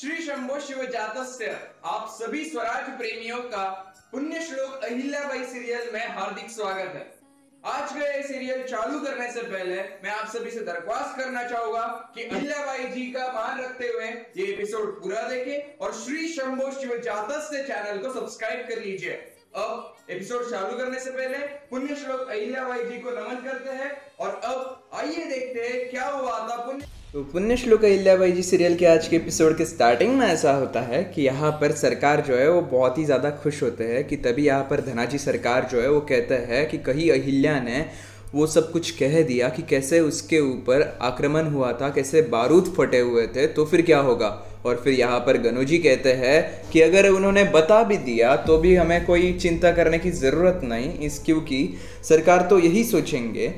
श्री शंभो शिव जातस्य आप सभी स्वराज प्रेमियों का पुण्य श्लोक अहिल्याबाई सीरियल में हार्दिक स्वागत है। आज का ये सीरियल चालू करने से पहले मैं आप सभी से दरख्वास्त करना चाहूँगा कि अहिल्याबाई जी का मान रखते हुए ये एपिसोड पूरा देखें और श्री शंभो शिव जातस्य चैनल को सब्सक्राइब कर लीजिए। अब एपिसोड चालू करने से पहले पुण्य श्लोक अहिल्याबाई जी को नमन करते हैं और अब आइए देखते हैं क्या हुआ था पुण्य तो पुण्य श्लोक अहिल्याबाई जी सीरियल के आज के एपिसोड के स्टार्टिंग में ऐसा होता है कि यहाँ पर सरकार जो है वो बहुत ही ज़्यादा खुश होते हैं कि तभी यहाँ पर धनाजी सरकार जो है वो कहते हैं कि कहीं अहिल्या ने वो सब कुछ कह दिया कि कैसे उसके ऊपर आक्रमण हुआ था, कैसे बारूद फटे हुए थे तो फिर क्या होगा? और फिर यहाँ पर गनुजी कहते हैं कि अगर उन्होंने बता भी दिया तो भी हमें कोई चिंता करने की ज़रूरत नहीं, इस क्योंकि सरकार तो यही सोचेंगे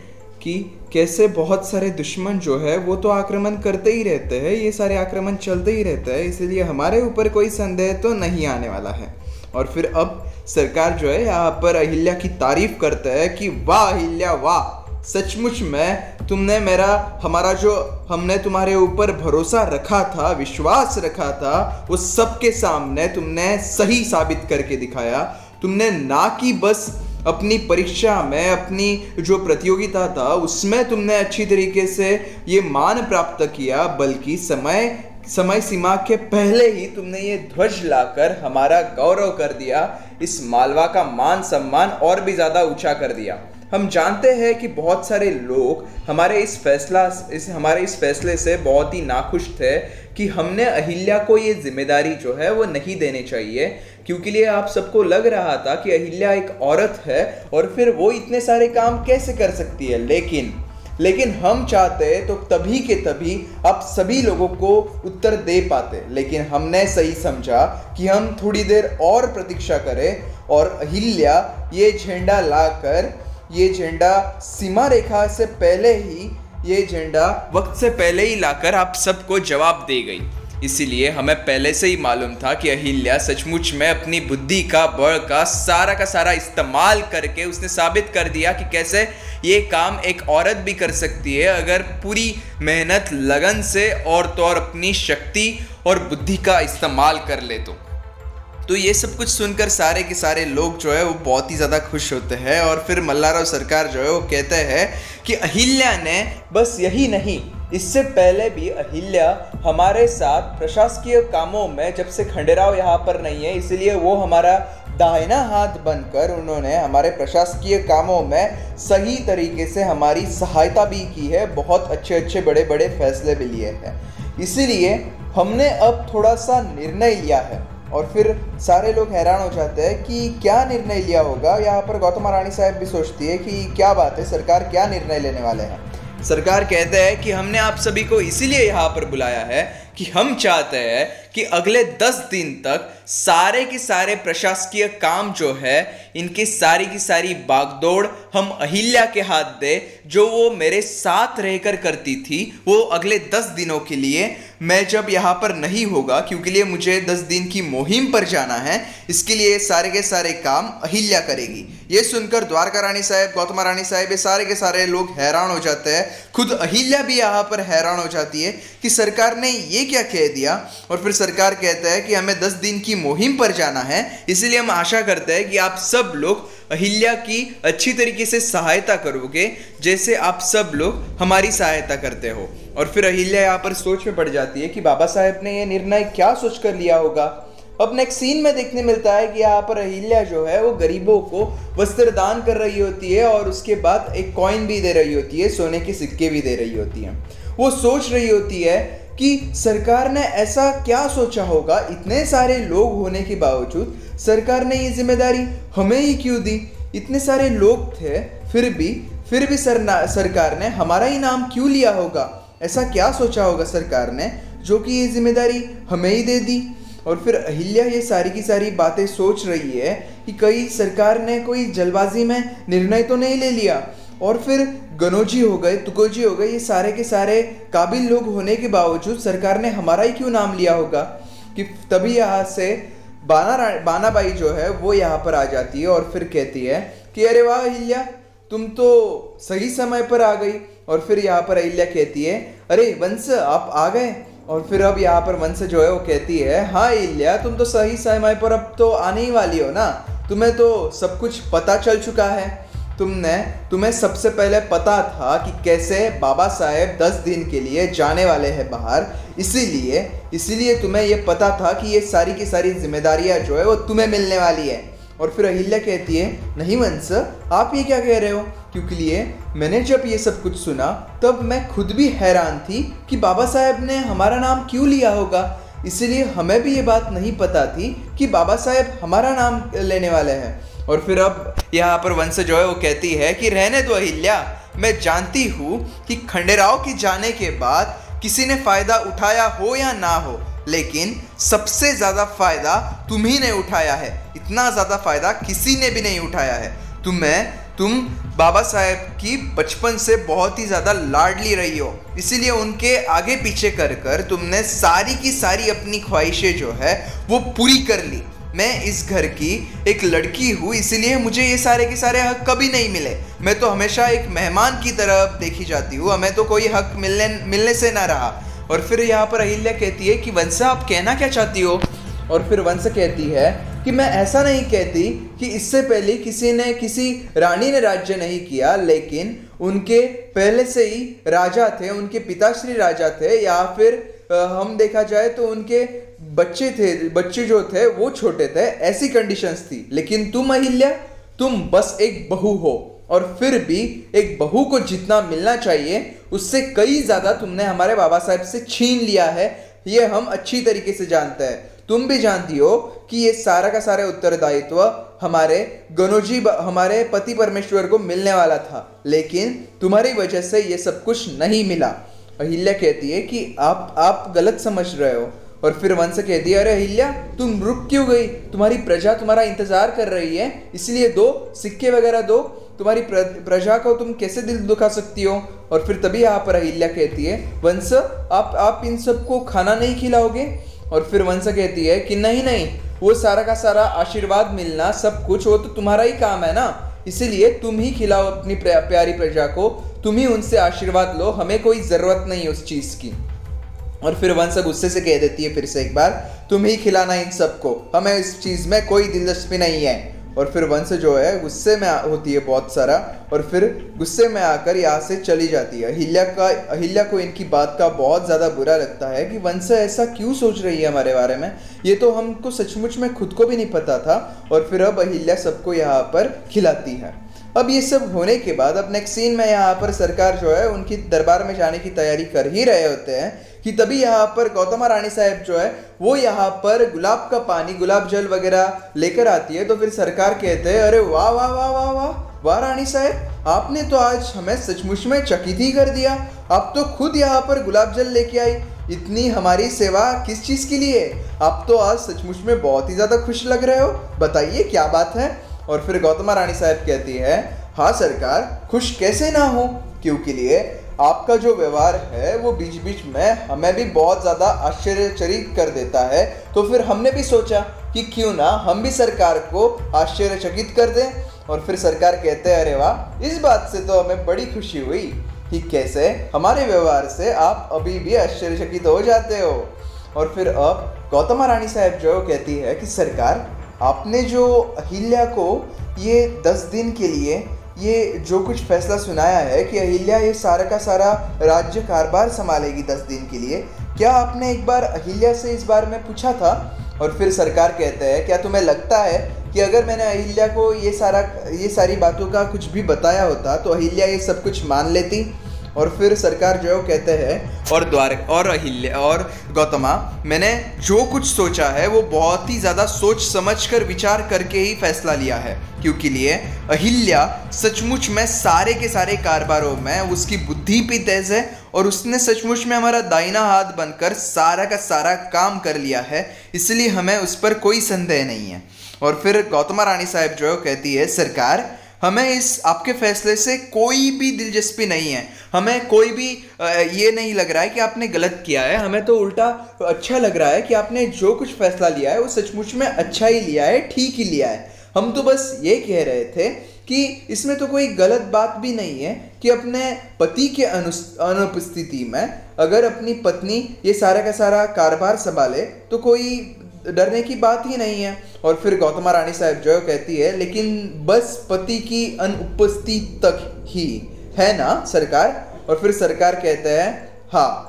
कि कैसे बहुत सारे दुश्मन जो है, वो तो आक्रमण करते ही रहते हैं, ये सारे आक्रमण चलते ही रहते हैं, इसलिए हमारे ऊपर कोई संदेह तो नहीं आने वाला है। और फिर अब सरकार जो है, यहाँ पर अहिल्या की तारीफ़ करते हैं कि, वाह अहिल्या, वाह! सचमुच में, तुमने मेरा, हमारा जो, हमने तुम्हारे ऊपर भरोसा रखा था, विश्वास रखा था, वो सबके सामने तुमने सही साबित करके दिखाया। तुमने ना कि बस अपनी परीक्षा, में अपनी जो प्रतियोगिता था, उसमें तुमने अच्छी तरीके से ये मान प्राप्त किया, बल्कि समय समय सीमा के पहले ही तुमने ये ध्वज लाकर हमारा गौरव कर दिया, इस मालवा का मान सम्मान और भी ज़्यादा ऊँचा कर दिया। हम जानते हैं कि बहुत सारे लोग हमारे इस फैसला, इस, हमारे इस फैसले से बहुत ही नाखुश थे कि हमने अहिल्या को ये ज़िम्मेदारी जो है वो नहीं देनी चाहिए, क्योंकि लिए आप सबको लग रहा था कि अहिल्या एक औरत है और फिर वो इतने सारे काम कैसे कर सकती है। लेकिन लेकिन हम चाहते तो तभी के तभी आप सभी लोगों को उत्तर दे पाते। लेकिन हमने सही समझा कि हम थोड़ी देर और प्रतीक्षा करें और अहिल्या ये झंडा लाकर ये झंडा सीमा रेखा से पहले ही, ये झंडा वक्त से पहले ही लाकर आप सबको जवाब दे गई। इसीलिए हमें पहले से ही मालूम था कि अहिल्या सचमुच में अपनी बुद्धि का बड़ का, सारा का सारा इस्तेमाल करके उसने साबित कर दिया कि कैसे ये काम एक औरत भी कर सकती है अगर पूरी मेहनत, लगन से और तो और अपनी शक्ति और बुद्धि का इस्तेमाल कर ले तो। तो ये सब कुछ सुनकर सारे के सारे लोग जो है वो बहुत ही ज़्यादा खुश होते हैं और फिर मल्लाराव सरकार जो है वो कहते हैं कि अहिल्या ने बस यही नहीं, इससे पहले भी अहिल्या हमारे साथ प्रशासकीय कामों में जब से खंडेराव यहाँ पर नहीं है, इसलिए वो हमारा दाहिना हाथ बनकर उन्होंने हमारे प्रशासकीय कामों में सही तरीके से हमारी सहायता भी की है, बहुत अच्छे अच्छे बड़े बड़े फैसले भी लिए हैं। इसीलिए हमने अब थोड़ा सा निर्णय लिया है। और फिर सारे लोग हैरान हो जाते हैं कि क्या निर्णय लिया होगा। यहाँ पर गौतम रानी साहब भी सोचती है कि क्या बात है, सरकार क्या निर्णय लेने वाले हैं? सरकार कहते हैं कि हमने आप सभी को इसीलिए यहाँ पर बुलाया है कि हम चाहते हैं कि अगले दस दिन तक सारे के सारे प्रशासकीय काम जो है, इनकी सारी की सारी बागदौड़ हम अहिल्या के हाथ दे, जो वो मेरे साथ रहकर करती थी, वो अगले दस दिनों के लिए, मैं जब यहाँ पर नहीं होगा, क्योंकि लिए मुझे दस दिन की मुहिम पर जाना है, इसके लिए सारे के सारे काम अहिल्या करेगी। ये सुनकर द्वारका रानी साहब, गौतमा रानी साहब, ये सारे के सारे लोग हैरान हो जाते हैं। खुद अहिल्या भी यहाँ पर हैरान हो जाती है कि सरकार ने ये क्या कह दिया? और फिर सरकार कहता है कि हमें दस दिन की मुहिम पर जाना है, इसलिए हम आशा करते हैं कि आप सब लोग अहिल्या की अच्छी तरीके से सहायता करोगे, जैसे आप सब लोग हमारी सहायता करते हो। और फिर अहिल्या यहाँ पर सोच में पड़ जाती है कि बाबा साहेब ने ये निर्णय क्या सोच कर लिया होगा। अब नेक्स्ट सीन में देखने मिलता है कि यहाँ पर अहिल्या जो है, वो गरीबों को वस्त्र दान कर रही होती है और उसके बाद एक कॉइन भी दे रही होती है, सोने के सिक्के भी दे रही होती हैं। वो सोच रही होती है कि सरकार ने ऐसा क्या सोचा होगा? इतने सारे लोग होने के बावजूद सरकार ने ये ज़िम्मेदारी हमें ही क्यों दी? इतने सारे लोग थे, फिर भी फिर भी सर सरकार ने हमारा ही नाम क्यों लिया होगा? ऐसा क्या सोचा होगा सरकार ने जो कि ये ज़िम्मेदारी हमें ही दे दी? और फिर अहिल्या ये सारी की सारी बातें सोच रही है कि कई सरकार ने कोई जल्दबाजी में निर्णय तो नहीं ले लिया? और फिर गनोजी हो गए, तुकोजी हो गए, ये सारे के सारे काबिल लोग होने के बावजूद सरकार ने हमारा ही क्यों नाम लिया होगा? कि तभी यहाँ से बाना बानाबाई जो है, वो यहाँ पर आ जाती है और फिर कहती है कि, अरे वाह अहिल्या, तुम तो सही समय पर आ गई। और फिर यहाँ पर अहिल्या कहती है, अरे वंश, आप आ गए? और फिर अब यहाँ पर वंश जो है, वो कहती है हाँ इल्या तुम तो सही समय पर अब तो आने ही वाली हो ना? तुम्हें तो सब कुछ पता चल चुका है। तुमने, तुम्हें सबसे पहले पता था कि कैसे बाबा साहेब दस दिन के लिए जाने वाले हैं बाहर। इसीलिए इसीलिए तुम्हें ये पता था कि ये सारी की सारी जिम्मेदारियाँ जो है वो तुम्हें मिलने वाली है। और फिर अहिल्या कहती है, नहीं वंश, आप ये क्या कह रहे हो? क्योंकि लिए मैंने जब ये सब कुछ सुना, तब मैं खुद भी हैरान थी कि बाबा साहेब ने हमारा नाम क्यों लिया होगा। इसीलिए हमें भी ये बात नहीं पता थी कि बाबा साहेब हमारा नाम लेने वाले हैं। और फिर अब यहाँ पर वंश जो है वो कहती है कि, रहने दो अहिल्या, मैं जानती हूँ कि खंडेराव के जाने के बाद किसी ने फ़ायदा उठाया हो या ना हो, लेकिन सबसे ज़्यादा फ़ायदा तुम्ही ने उठाया है। इतना ज़्यादा फ़ायदा किसी ने भी नहीं उठाया है। तुम्हें तुम बाबा साहेब की बचपन से बहुत ही ज़्यादा लाडली रही हो। इसीलिए उनके आगे पीछे कर कर तुमने सारी की सारी अपनी ख्वाहिशें जो है वो पूरी कर ली। मैं इस घर की एक लड़की हूँ, इसीलिए मुझे ये सारे के सारे हक कभी नहीं मिले। मैं तो हमेशा एक मेहमान की तरह देखी जाती हूँ हमें तो कोई हक मिलने मिलने से ना रहा। और फिर यहाँ पर अहिल्या कहती है कि, वंशा, आप कहना क्या चाहती हो? और फिर वंश कहती है कि, मैं ऐसा नहीं कहती कि इससे पहले किसी ने, किसी रानी ने राज्य नहीं किया, लेकिन उनके पहले से ही राजा थे, उनके पिताश्री राजा थे, या फिर हम देखा जाए तो उनके बच्चे थे, बच्चे जो थे, वो छोटे थे, ऐसी कंडीशंस थी। लेकिन तुम अहिल्या, तुम बस एक बहू हो और फिर भी एक बहू को जितना मिलना चाहिए, उससे कई ज़्यादा तुमने हमारे बाबा साहब से छीन लिया है। ये हम अच्छी तरीके से जानते हैं। तुम भी जानती हो कि ये सारा का सारा उत्तरदायित्व हमारे गनोजी हमारे पति परमेश्वर को मिलने वाला था। लेकिन तुम्हारी वजह से ये सब कुछ नहीं मिला। अहिल्या कहती है कि आप आप गलत समझ रहे हो। और फिर वंश कहती है, अरे अहिल्या, तुम रुक क्यों गई? तुम्हारी प्रजा तुम्हारा इंतज़ार कर रही है, इसलिए दो, सिक्के वगैरह दो। तुम्हारी प्रजा को तुम कैसे दिल दुखा सकती हो? और फिर तभी यहाँ पर अहिल्या कहती है, वंश, आप आप इन सबको खाना नहीं खिलाओगे? और फिर वंश कहती है कि, नहीं नहीं, वो सारा का सारा आशीर्वाद मिलना सब कुछ वो तो तुम्हारा ही काम है ना? इसीलिए तुम ही खिलाओ अपनी प्यारी प्रजा को। तुम ही उनसे आशीर्वाद लो। हमें कोई ज़रूरत नहीं उस चीज़ की। और फिर वंश गुस्से से कह देती है फिर से एक बार, तुम ही खिलाना इन सबको। हमें इस चीज़ में कोई दिलचस्पी नहीं है। और फिर वंश जो है, गुस्से में होती है बहुत सारा, और फिर गुस्से में आकर यहाँ से चली जाती है। अहिल्या का, अहिल्या को इनकी बात का बहुत ज़्यादा बुरा लगता है कि वंश ऐसा क्यों सोच रही है हमारे बारे में? ये तो हमको सचमुच में खुद को भी नहीं पता था, और फिर अब अहिल्या सबको यहाँ पर खिलाती है। अब ये सब होने के बाद, अब नेक्स्ट सीन में यहाँ पर सरकार जो है, उनकी दरबार में जाने की तैयारी कर ही रहे होते हैं कि तभी यहाँ पर गौतमा रानी साहब जो है, वो यहाँ पर गुलाब का पानी, गुलाब जल वगैरह लेकर आती है। तो फिर सरकार कहते हैं, अरे वाह वाह वाह वाह वाह वाह रानी साहब, आपने तो आज हमें सचमुच में चकित ही कर दिया। आप तो खुद यहाँ पर गुलाब जल लेके आई। इतनी हमारी सेवा किस चीज़ के लिए? आप तो आज सचमुच में बहुत ही ज़्यादा खुश लग रहे हो। बताइए क्या बात है? और फिर गौतमा रानी साहब कहती है हाँ सरकार, खुश कैसे ना हो? क्योंकि लिए आपका जो व्यवहार है, वो बीच बीच में हमें भी बहुत ज़्यादा आश्चर्यचरित कर देता है। तो फिर हमने भी सोचा कि क्यों ना हम भी सरकार को आश्चर्यचकित कर दें। और फिर सरकार कहते हैं, अरे वाह, इस बात से तो हमें बड़ी खुशी हुई कि कैसे हमारे व्यवहार से आप अभी भी आश्चर्यचकित हो जाते हो। और फिर अब गौतमा रानी साहब जो कहती है कि सरकार आपने जो अहिल्या को ये दस दिन के लिए ये जो कुछ फैसला सुनाया है कि अहिल्या ये सारा का सारा राज्य कारोबार संभालेगी दस दिन के लिए, क्या आपने एक बार अहिल्या से इस बारे में पूछा था? और फिर सरकार कहते हैं, क्या तुम्हें लगता है कि अगर मैंने अहिल्या को ये सारा, ये सारी बातों का कुछ भी बताया होता तो अहिल्या ये सब कुछ मान लेती? और फिर सरकार जो कहते हैं, और द्वार, और अहिल्य, और गौतमा, मैंने जो कुछ सोचा है, वो बहुत ही ज़्यादा सोच समझ कर विचार करके ही फैसला लिया है। क्योंकि लिए अहिल्या सचमुच में सारे के सारे कारोबारों में उसकी बुद्धि भी तेज है, और उसने सचमुच में हमारा दाइना हाथ बनकर सारा का सारा काम कर लिया है, इसलिए हमें उस पर कोई संदेह नहीं है। और फिर गौतमा रानी साहब जो कहती है, सरकार हमें इस आपके फैसले से कोई भी दिलचस्पी नहीं है। हमें कोई भी ये नहीं लग रहा है कि आपने गलत किया है। हमें तो उल्टा अच्छा लग रहा है कि आपने जो कुछ फैसला लिया है, वो सचमुच में अच्छा ही लिया है, ठीक ही लिया है। हम तो बस ये कह रहे थे कि इसमें तो कोई गलत बात भी नहीं है कि अपने पति के अनुपस्थिति में अगर अपनी पत्नी ये सारा का सारा कारोबार संभाले तो कोई डरने की बात ही नहीं है। और फिर गौतमा रानी साहब जो कहती है लेकिन बस पति की अनुपस्थिति तक ही है ना सरकार? और फिर सरकार कहते हैं हाँ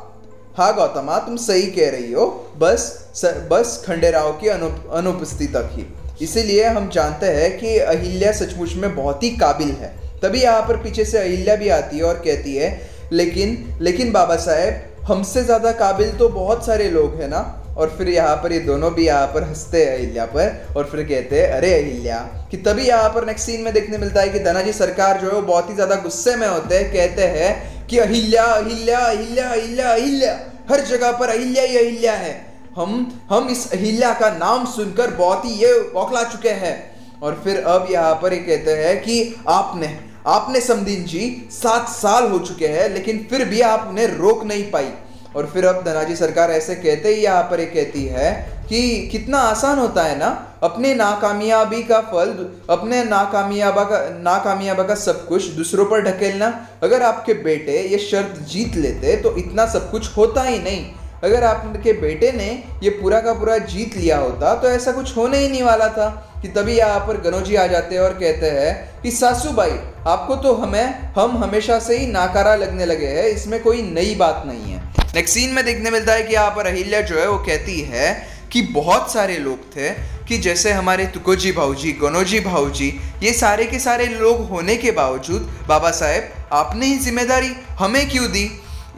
हाँ गौतमा तुम सही कह रही हो बस सर, बस खंडेराव की अनु अनुपस्थिति तक ही। इसीलिए हम जानते हैं कि अहिल्या सचमुच में बहुत ही काबिल है। तभी यहाँ पर पीछे से अहिल्या भी आती है और कहती है लेकिन लेकिन बाबा साहेब हमसे ज़्यादा काबिल तो बहुत सारे लोग हैं ना? और फिर यहाँ पर ये दोनों भी यहाँ पर हँसते हैं अहिल्या पर और फिर कहते हैं, अरे अहिल्या, कि तभी यहाँ पर नेक्स्ट सीन में देखने मिलता है कि धनाजी सरकार जो है वो बहुत ही ज़्यादा गुस्से में होते हैं, कहते हैं कि अहिल्या अहिल्या अहिल्या अहिल्या अहिल्या, हर जगह पर अहिल्या ही अहिल्या है। हम हम इस अहिल्या का नाम सुनकर बहुत ही ये बौखला चुके हैं। और फिर अब यहाँ पर ये कहते हैं कि आपने आपने समदीन जी सात साल हो चुके हैं, लेकिन फिर भी आप उन्हें रोक नहीं पाई। और फिर अब धनाजी सरकार ऐसे कहते ही यहाँ पर ये कहती है कि कितना आसान होता है ना, अपने नाकामयाबी का फल, अपने नाकामयाबा का नाकामयाबा का सब कुछ दूसरों पर ढकेलना। अगर आपके बेटे ये शर्त जीत लेते तो इतना सब कुछ होता ही नहीं। अगर आपके बेटे ने ये पूरा का पूरा जीत लिया होता तो ऐसा कुछ होने ही नहीं वाला था कि तभी यहाँ पर गनोजी आ जाते हैं और कहते हैं कि, सासू भाई, आपको तो हमें, हम हमेशा से ही नाकारा लगने लगे हैं, इसमें कोई नई बात नहीं है। नेक्स्ट सीन में देखने मिलता है कि यहाँ पर अहिल्या जो है वो कहती है कि बहुत सारे लोग थे कि जैसे हमारे तुकोजी भाऊजी, गनोजी भाऊजी, ये सारे के सारे लोग होने के बावजूद बाबा साहेब, आपने ही ज़िम्मेदारी हमें क्यों दी?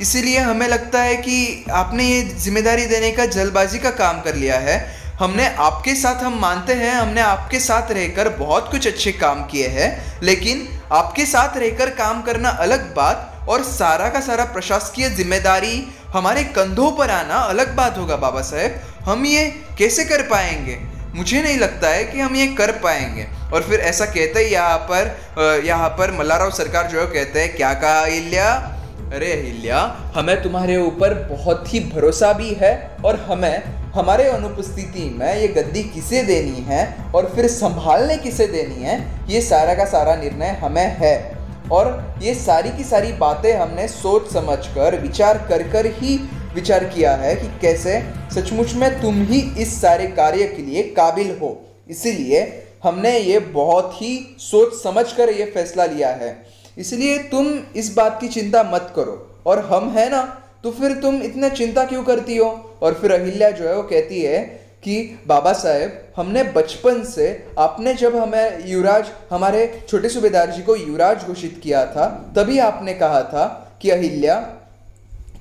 इसीलिए हमें लगता है कि आपने ये ज़िम्मेदारी देने का, जल्दबाजी का काम कर लिया है। हमने आपके साथ, हम मानते हैं, हमने आपके साथ रहकर बहुत कुछ अच्छे काम किए हैं, लेकिन आपके साथ रहकर काम करना अलग बात और सारा का सारा प्रशासकीय ज़िम्मेदारी हमारे कंधों पर आना अलग बात होगा, बाबा साहेब। हम ये कैसे कर पाएँगे? मुझे नहीं लगता है कि हम ये कर पाएँगे। और फिर ऐसा कहते ही, यहाँ पर यहाँ पर मल्लाराव सरकार जो है कहते हैं, क्या कहा अहिल्या अरे अहिल्या हमें तुम्हारे ऊपर बहुत ही भरोसा भी है और हमें, हमारे अनुपस्थिति में ये गद्दी किसे देनी है और फिर संभालने किसे देनी है, ये सारा का सारा निर्णय हमें है। और ये सारी की सारी बातें हमने सोच समझ कर, विचार कर कर ही विचार किया है कि कैसे सचमुच में तुम ही इस सारे कार्य के लिए काबिल हो। इसीलिए हमने ये बहुत ही सोच समझ कर ये फैसला लिया है। इसलिए तुम इस बात की चिंता मत करो। और हम है ना तो फिर तुम इतना चिंता क्यों करती हो? और फिर अहिल्या जो है वो कहती है कि बाबा साहेब, हमने बचपन से आपने जब हमें युवराज, हमारे छोटे सूबेदार जी को युवराज घोषित किया था, तभी आपने कहा था कि अहिल्या,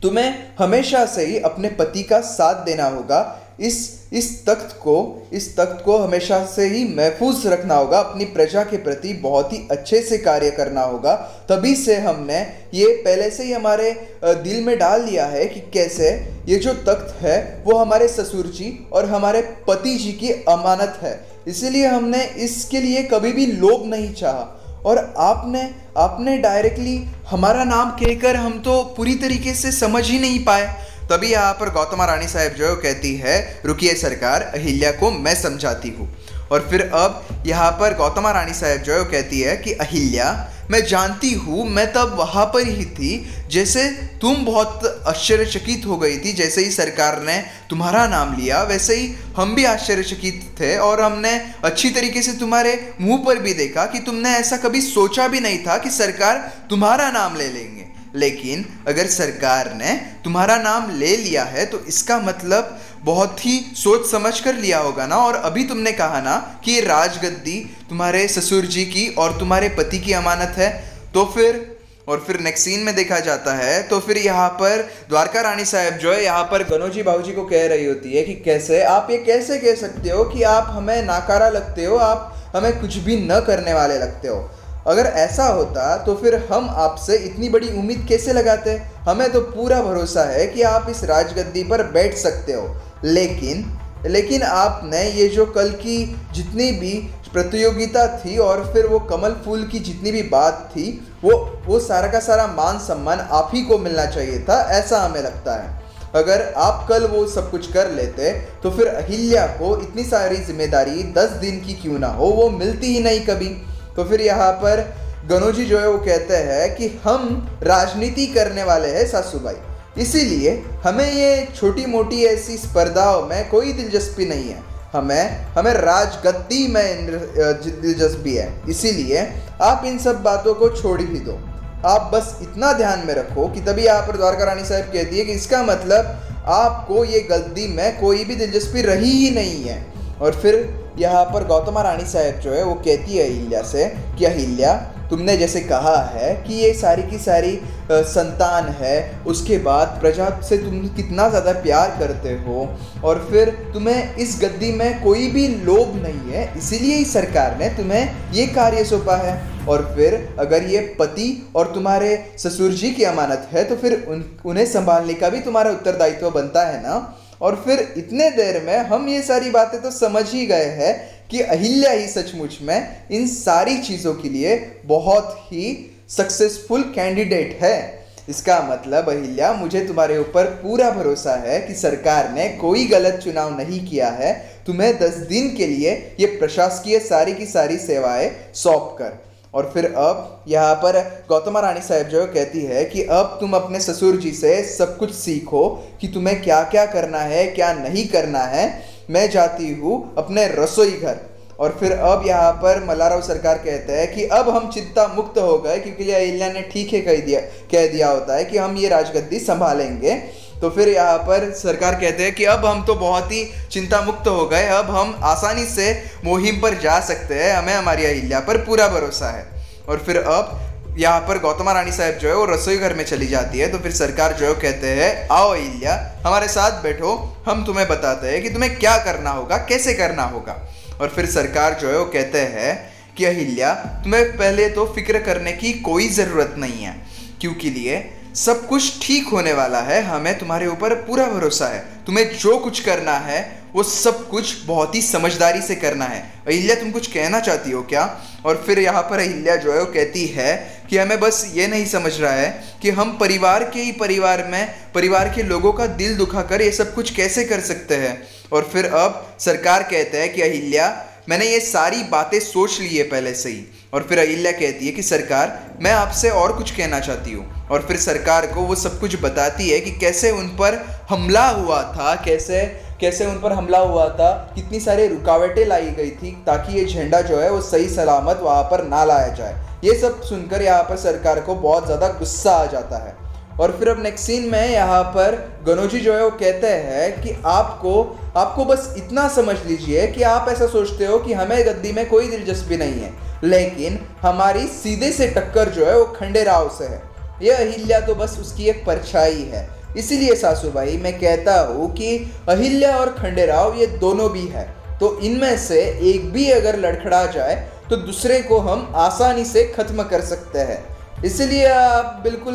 तुम्हें हमेशा से ही अपने पति का साथ देना होगा। इस इस तख्त को, इस तख्त को हमेशा से ही महफूज रखना होगा। अपनी प्रजा के प्रति बहुत ही अच्छे से कार्य करना होगा। तभी से हमने ये पहले से ही हमारे दिल में डाल लिया है कि कैसे ये जो तख्त है, वो हमारे ससुर जी और हमारे पति जी की अमानत है। इसीलिए हमने इसके लिए कभी भी लोभ नहीं चाहा। और आपने आपने डायरेक्टली हमारा नाम कहकर हम तो पूरी तरीके से समझ ही नहीं पाए। तभी यहाँ पर गौतमा रानी साहब जो है कहती है, रुकिए सरकार, अहिल्या को मैं समझाती हूँ। और फिर अब यहाँ पर गौतमा रानी साहब जो है कहती है कि, अहिल्या, मैं जानती हूँ, मैं तब वहाँ पर ही थी जैसे तुम बहुत आश्चर्यचकित हो गई थी, जैसे ही सरकार ने तुम्हारा नाम लिया, वैसे ही हम भी आश्चर्यचकित थे और हमने अच्छी तरीके से तुम्हारे मुँह पर भी देखा कि तुमने ऐसा कभी सोचा भी नहीं था कि सरकार तुम्हारा नाम ले लेंगे। लेकिन अगर सरकार ने तुम्हारा नाम ले लिया है तो इसका मतलब बहुत ही सोच समझ कर लिया होगा ना। और अभी तुमने कहा ना कि ये राजगद्दी तुम्हारे ससुर जी की और तुम्हारे पति की अमानत है तो फिर, और फिर नेक्स्ट सीन में देखा जाता है तो फिर यहाँ पर द्वारका रानी साहब जो है, यहाँ पर गनोजी बाबूजी को कह रही होती है कि कैसे, आप ये कैसे कह सकते हो कि आप हमें नाकारा लगते हो, आप हमें कुछ भी न करने वाले लगते हो? अगर ऐसा होता तो फिर हम आपसे इतनी बड़ी उम्मीद कैसे लगाते? हमें तो पूरा भरोसा है कि आप इस राजगद्दी पर बैठ सकते हो। लेकिन लेकिन आपने ये जो कल की जितनी भी प्रतियोगिता थी और फिर वो कमल फूल की जितनी भी बात थी, वो वो सारा का सारा मान सम्मान आप ही को मिलना चाहिए था, ऐसा हमें लगता है। अगर आप कल वो सब कुछ कर लेते तो फिर अहिल्या को इतनी सारी ज़िम्मेदारी दस दिन की क्यों ना हो, वो मिलती ही नहीं कभी। तो फिर यहाँ पर गनोजी जो है वो कहते हैं कि हम राजनीति करने वाले हैं सासूबाई। इसीलिए हमें ये छोटी मोटी ऐसी स्पर्धाओं में कोई दिलचस्पी नहीं है। हमें हमें राजगद्दी में दिलचस्पी है। इसीलिए आप इन सब बातों को छोड़ ही दो। आप बस इतना ध्यान में रखो कि तभी यहाँ पर द्वारका रानी साहब कहती है कि इसका मतलब आपको ये गद्दी में कोई भी दिलचस्पी रही ही नहीं है। और फिर यहाँ पर गौतमा रानी साहब जो है, वो कहती है अहिल्या से कि, अहिल्या, तुमने जैसे कहा है कि ये सारी की सारी संतान है, उसके बाद प्रजा से तुम कितना ज़्यादा प्यार करते हो और फिर तुम्हें इस गद्दी में कोई भी लोभ नहीं है, इसीलिए ही सरकार ने तुम्हें ये कार्य सौंपा है। और फिर अगर ये पति और तुम्हारे ससुर जी की अमानत है तो फिर उन, उन्हें संभालने का भी तुम्हारा उत्तरदायित्व बनता है ना? और फिर इतने देर में हम ये सारी बातें तो समझ ही गए हैं कि अहिल्या ही सचमुच में इन सारी चीज़ों के लिए बहुत ही सक्सेसफुल कैंडिडेट है। इसका मतलब अहिल्या, मुझे तुम्हारे ऊपर पूरा भरोसा है कि सरकार ने कोई गलत चुनाव नहीं किया है। तुम्हें दस दिन के लिए ये प्रशासकीय सारी की सारी सेवाएँ सौंप कर। और फिर अब यहाँ पर गौतमा रानी साहब जो कहती है कि अब तुम अपने ससुर जी से सब कुछ सीखो कि तुम्हें क्या क्या करना है, क्या नहीं करना है। मैं जाती हूँ अपने रसोई घर। और फिर अब यहाँ पर मल्लाराव सरकार कहते हैं कि अब हम चिंता मुक्त हो गए, क्योंकि अहिल्या ने ठीक है कह दिया कह दिया होता है कि हम ये राजगद्दी संभालेंगे। तो फिर यहाँ पर सरकार कहते हैं कि अब हम तो बहुत ही चिंता मुक्त हो गए, अब हम आसानी से मुहिम पर जा सकते हैं, हमें हमारी अहिल्या पर पूरा भरोसा है। और फिर अब यहाँ पर गौतमा रानी साहब जो है वो रसोई घर में चली जाती है तो फिर सरकार जो है कहते हैं, आओ अहिल्या, हमारे साथ बैठो, हम तुम्हें बताते हैं कि तुम्हें क्या करना होगा, कैसे करना होगा। और फिर सरकार जो है वो कहते हैं कि, अहिल्या, तुम्हें पहले तो फ़िक्र करने की कोई ज़रूरत नहीं है, क्योंकि लिए सब कुछ ठीक होने वाला है, हमें तुम्हारे ऊपर पूरा भरोसा है। तुम्हें जो कुछ करना है, वो सब कुछ बहुत ही समझदारी से करना है। अहिल्या, तुम कुछ कहना चाहती हो क्या? और फिर यहाँ पर अहिल्या जो है, वो कहती है कि हमें बस ये नहीं समझ रहा है कि हम परिवार के ही परिवार में, परिवार के लोगों का दिल दुखा कर ये सब कुछ कैसे कर सकते हैं? और फिर अब सरकार कहते हैं कि अहिल्या मैंने ये सारी बातें सोच ली है पहले से ही। और फिर अहिल्या कहती है कि, सरकार, मैं आपसे और कुछ कहना चाहती हूँ। और फिर सरकार को वो सब कुछ बताती है कि कैसे उन पर हमला हुआ था, कैसे कैसे उन पर हमला हुआ था, कितनी सारी रुकावटें लाई गई थी ताकि ये झंडा जो है वो सही सलामत वहाँ पर ना लाया जाए। ये सब सुनकर यहाँ पर सरकार को बहुत ज़्यादा गुस्सा आ जाता है। और फिर अब नेक्स्ट सीन में यहाँ पर गनोजी जो है वो कहते हैं कि आपको आपको बस इतना समझ लीजिए कि आप ऐसा सोचते हो कि हमें गद्दी में कोई दिलचस्पी नहीं है, लेकिन हमारी सीधे से टक्कर जो है वो खंडेराव से है। यह अहिल्या तो बस उसकी एक परछाई है। इसीलिए सासू भाई, मैं कहता हूँ कि अहिल्या और खंडेराव ये दोनों भी है। तो इनमें से एक भी अगर लड़खड़ा जाए तो दूसरे को हम आसानी से खत्म कर सकते हैं। इसलिए आप बिल्कुल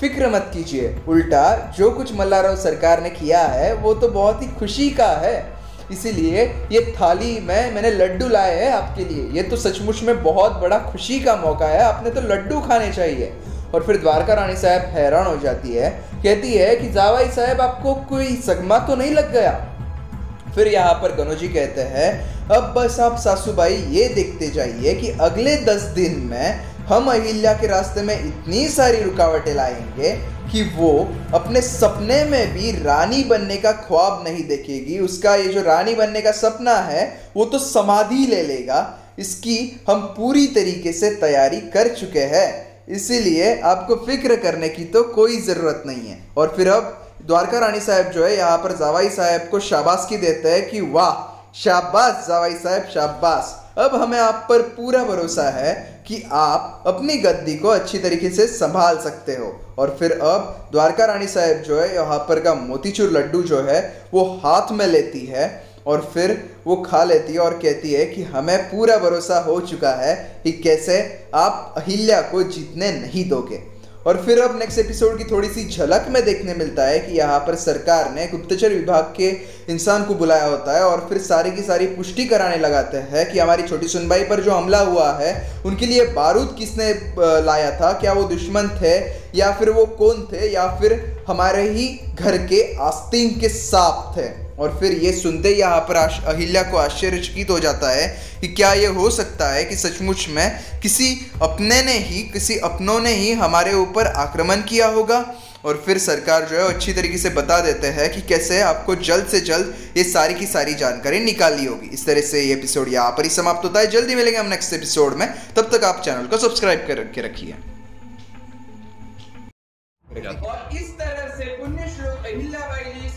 फ़िक्र मत कीजिए। उल्टा, जो कुछ मल्लाराव सरकार ने किया है, वो तो बहुत ही खुशी का है। इसीलिए ये थाली में मैंने लड्डू लाए हैं आपके लिए। ये तो सचमुच में बहुत बड़ा खुशी का मौका है। आपने तो लड्डू खाने चाहिए। और फिर द्वारका रानी साहब हैरान हो जाती है। कहती है कि जावाई साहब, आपको कोई सगमा तो नहीं लग गया? फिर यहाँ पर गनोजी कहते हैं, अब बस आप सासूबाई ये देखते जाइए कि अगले दस दिन में हम अहिल्या के रास्ते में इतनी सारी रुकावटें लाएँगे कि वो अपने सपने में भी रानी बनने का ख्वाब नहीं देखेगी। उसका ये जो रानी बनने का सपना है, वो तो समाधि ले लेगा। इसकी हम पूरी तरीके से तैयारी कर चुके हैं। इसीलिए आपको फ़िक्र करने की तो कोई ज़रूरत नहीं है। और फिर अब द्वारका रानी साहब जो है, यहाँ पर जवाई साहब को शाबाश की देते हैं कि वाह, शाबाश जवाई साहब, शाबाश। अब हमें आप पर पूरा भरोसा है कि आप अपनी गद्दी को अच्छी तरीके से संभाल सकते हो। और फिर अब द्वारका रानी साहब जो है, यहाँ पर का मोतीचूर लड्डू जो है, वो हाथ में लेती है और फिर वो खा लेती है और कहती है कि हमें पूरा भरोसा हो चुका है कि कैसे आप अहिल्या को जीतने नहीं दोगे। और फिर अब नेक्स्ट एपिसोड की थोड़ी सी झलक में देखने मिलता है कि यहाँ पर सरकार ने गुप्तचर विभाग के इंसान को बुलाया होता है और फिर सारी की सारी पुष्टि कराने लगाते हैं कि हमारी छोटी सुनबाई पर जो हमला हुआ है, उनके लिए बारूद किसने लाया था? क्या वो दुश्मन थे? या फिर वो कौन थे? या फिर हमारे ही घर के आस्तीन के सांप थे? और फिर ये सुनते ही यहाँ पर अहिल्या को आश्चर्यचकित हो जाता है कि क्या ये हो सकता है कि सचमुच में किसी अपने ने ही, किसी अपनों ने ही हमारे ऊपर आक्रमण किया होगा? और फिर सरकार जो है अच्छी तरीके से बता देते हैं कि कैसे आपको जल्द से जल्द ये सारी की सारी जानकारी निकालनी होगी। इस तरह से ये एपिसोड यहाँ पर ही समाप्त होता है। जल्दी मिलेंगे हम नेक्स्ट एपिसोड में। तब तक आप चैनल को सब्सक्राइब करके रखिए। और इस तरह से पुण्य श्लोक अहिल्याबाई जी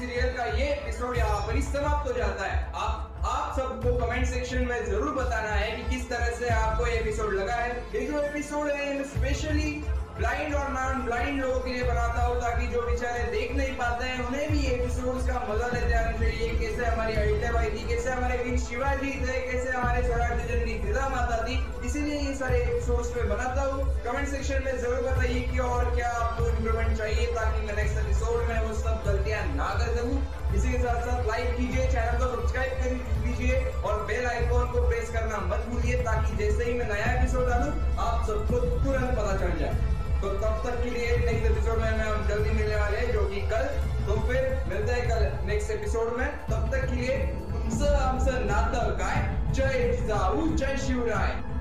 समाप्त हो जाता है। आप आप सबको कमेंट सेक्शन में ज़रूर बताना है कि किस तरह से आपको ये एपिसोड लगा है। ये जो एपिसोड है स्पेशली ब्लाइंड और नॉन ब्लाइंड लोगों के लिए बनाता हूँ, ताकि जो बेचारे देख नहीं पाते हैं, उन्हें भी एपिसोड्स का मज़ा लेते आना चाहिए कैसे हमारी अहिल्याबाई थी, कैसे हमारे वीर शिवाजी थे, कैसे हमारे स्वराज जननी जिदा माता थी, इसीलिए ये सारे एपिसोड्स में बनाता हूँ। कमेंट सेक्शन में ज़रूर बताइए कि और क्या आपको इम्प्रूवमेंट चाहिए, ताकि मैं नेक्स्ट एपिसोड में वो सब गलतियाँ ना कर सकूँ। इसी के साथ साथ लाइक कीजिए चैनल को सब्सक्राइब कर लीजिए और बेल आइकॉन को प्रेस करना मत भूलिए ताकि जैसे ही मैं नया एपिसोड डालूं, आप सबको तुरंत पता चल जाए। तो तब तक के लिए नेक्स्ट एपिसोड में हम जल्दी मिलने वाले हैं, जो कि कल। तो फिर मिलते हैं कल नेक्स्ट एपिसोड में। तब तक के लिए तुमसे हमसे नाता काय जय जिजाऊ जय शिवराय।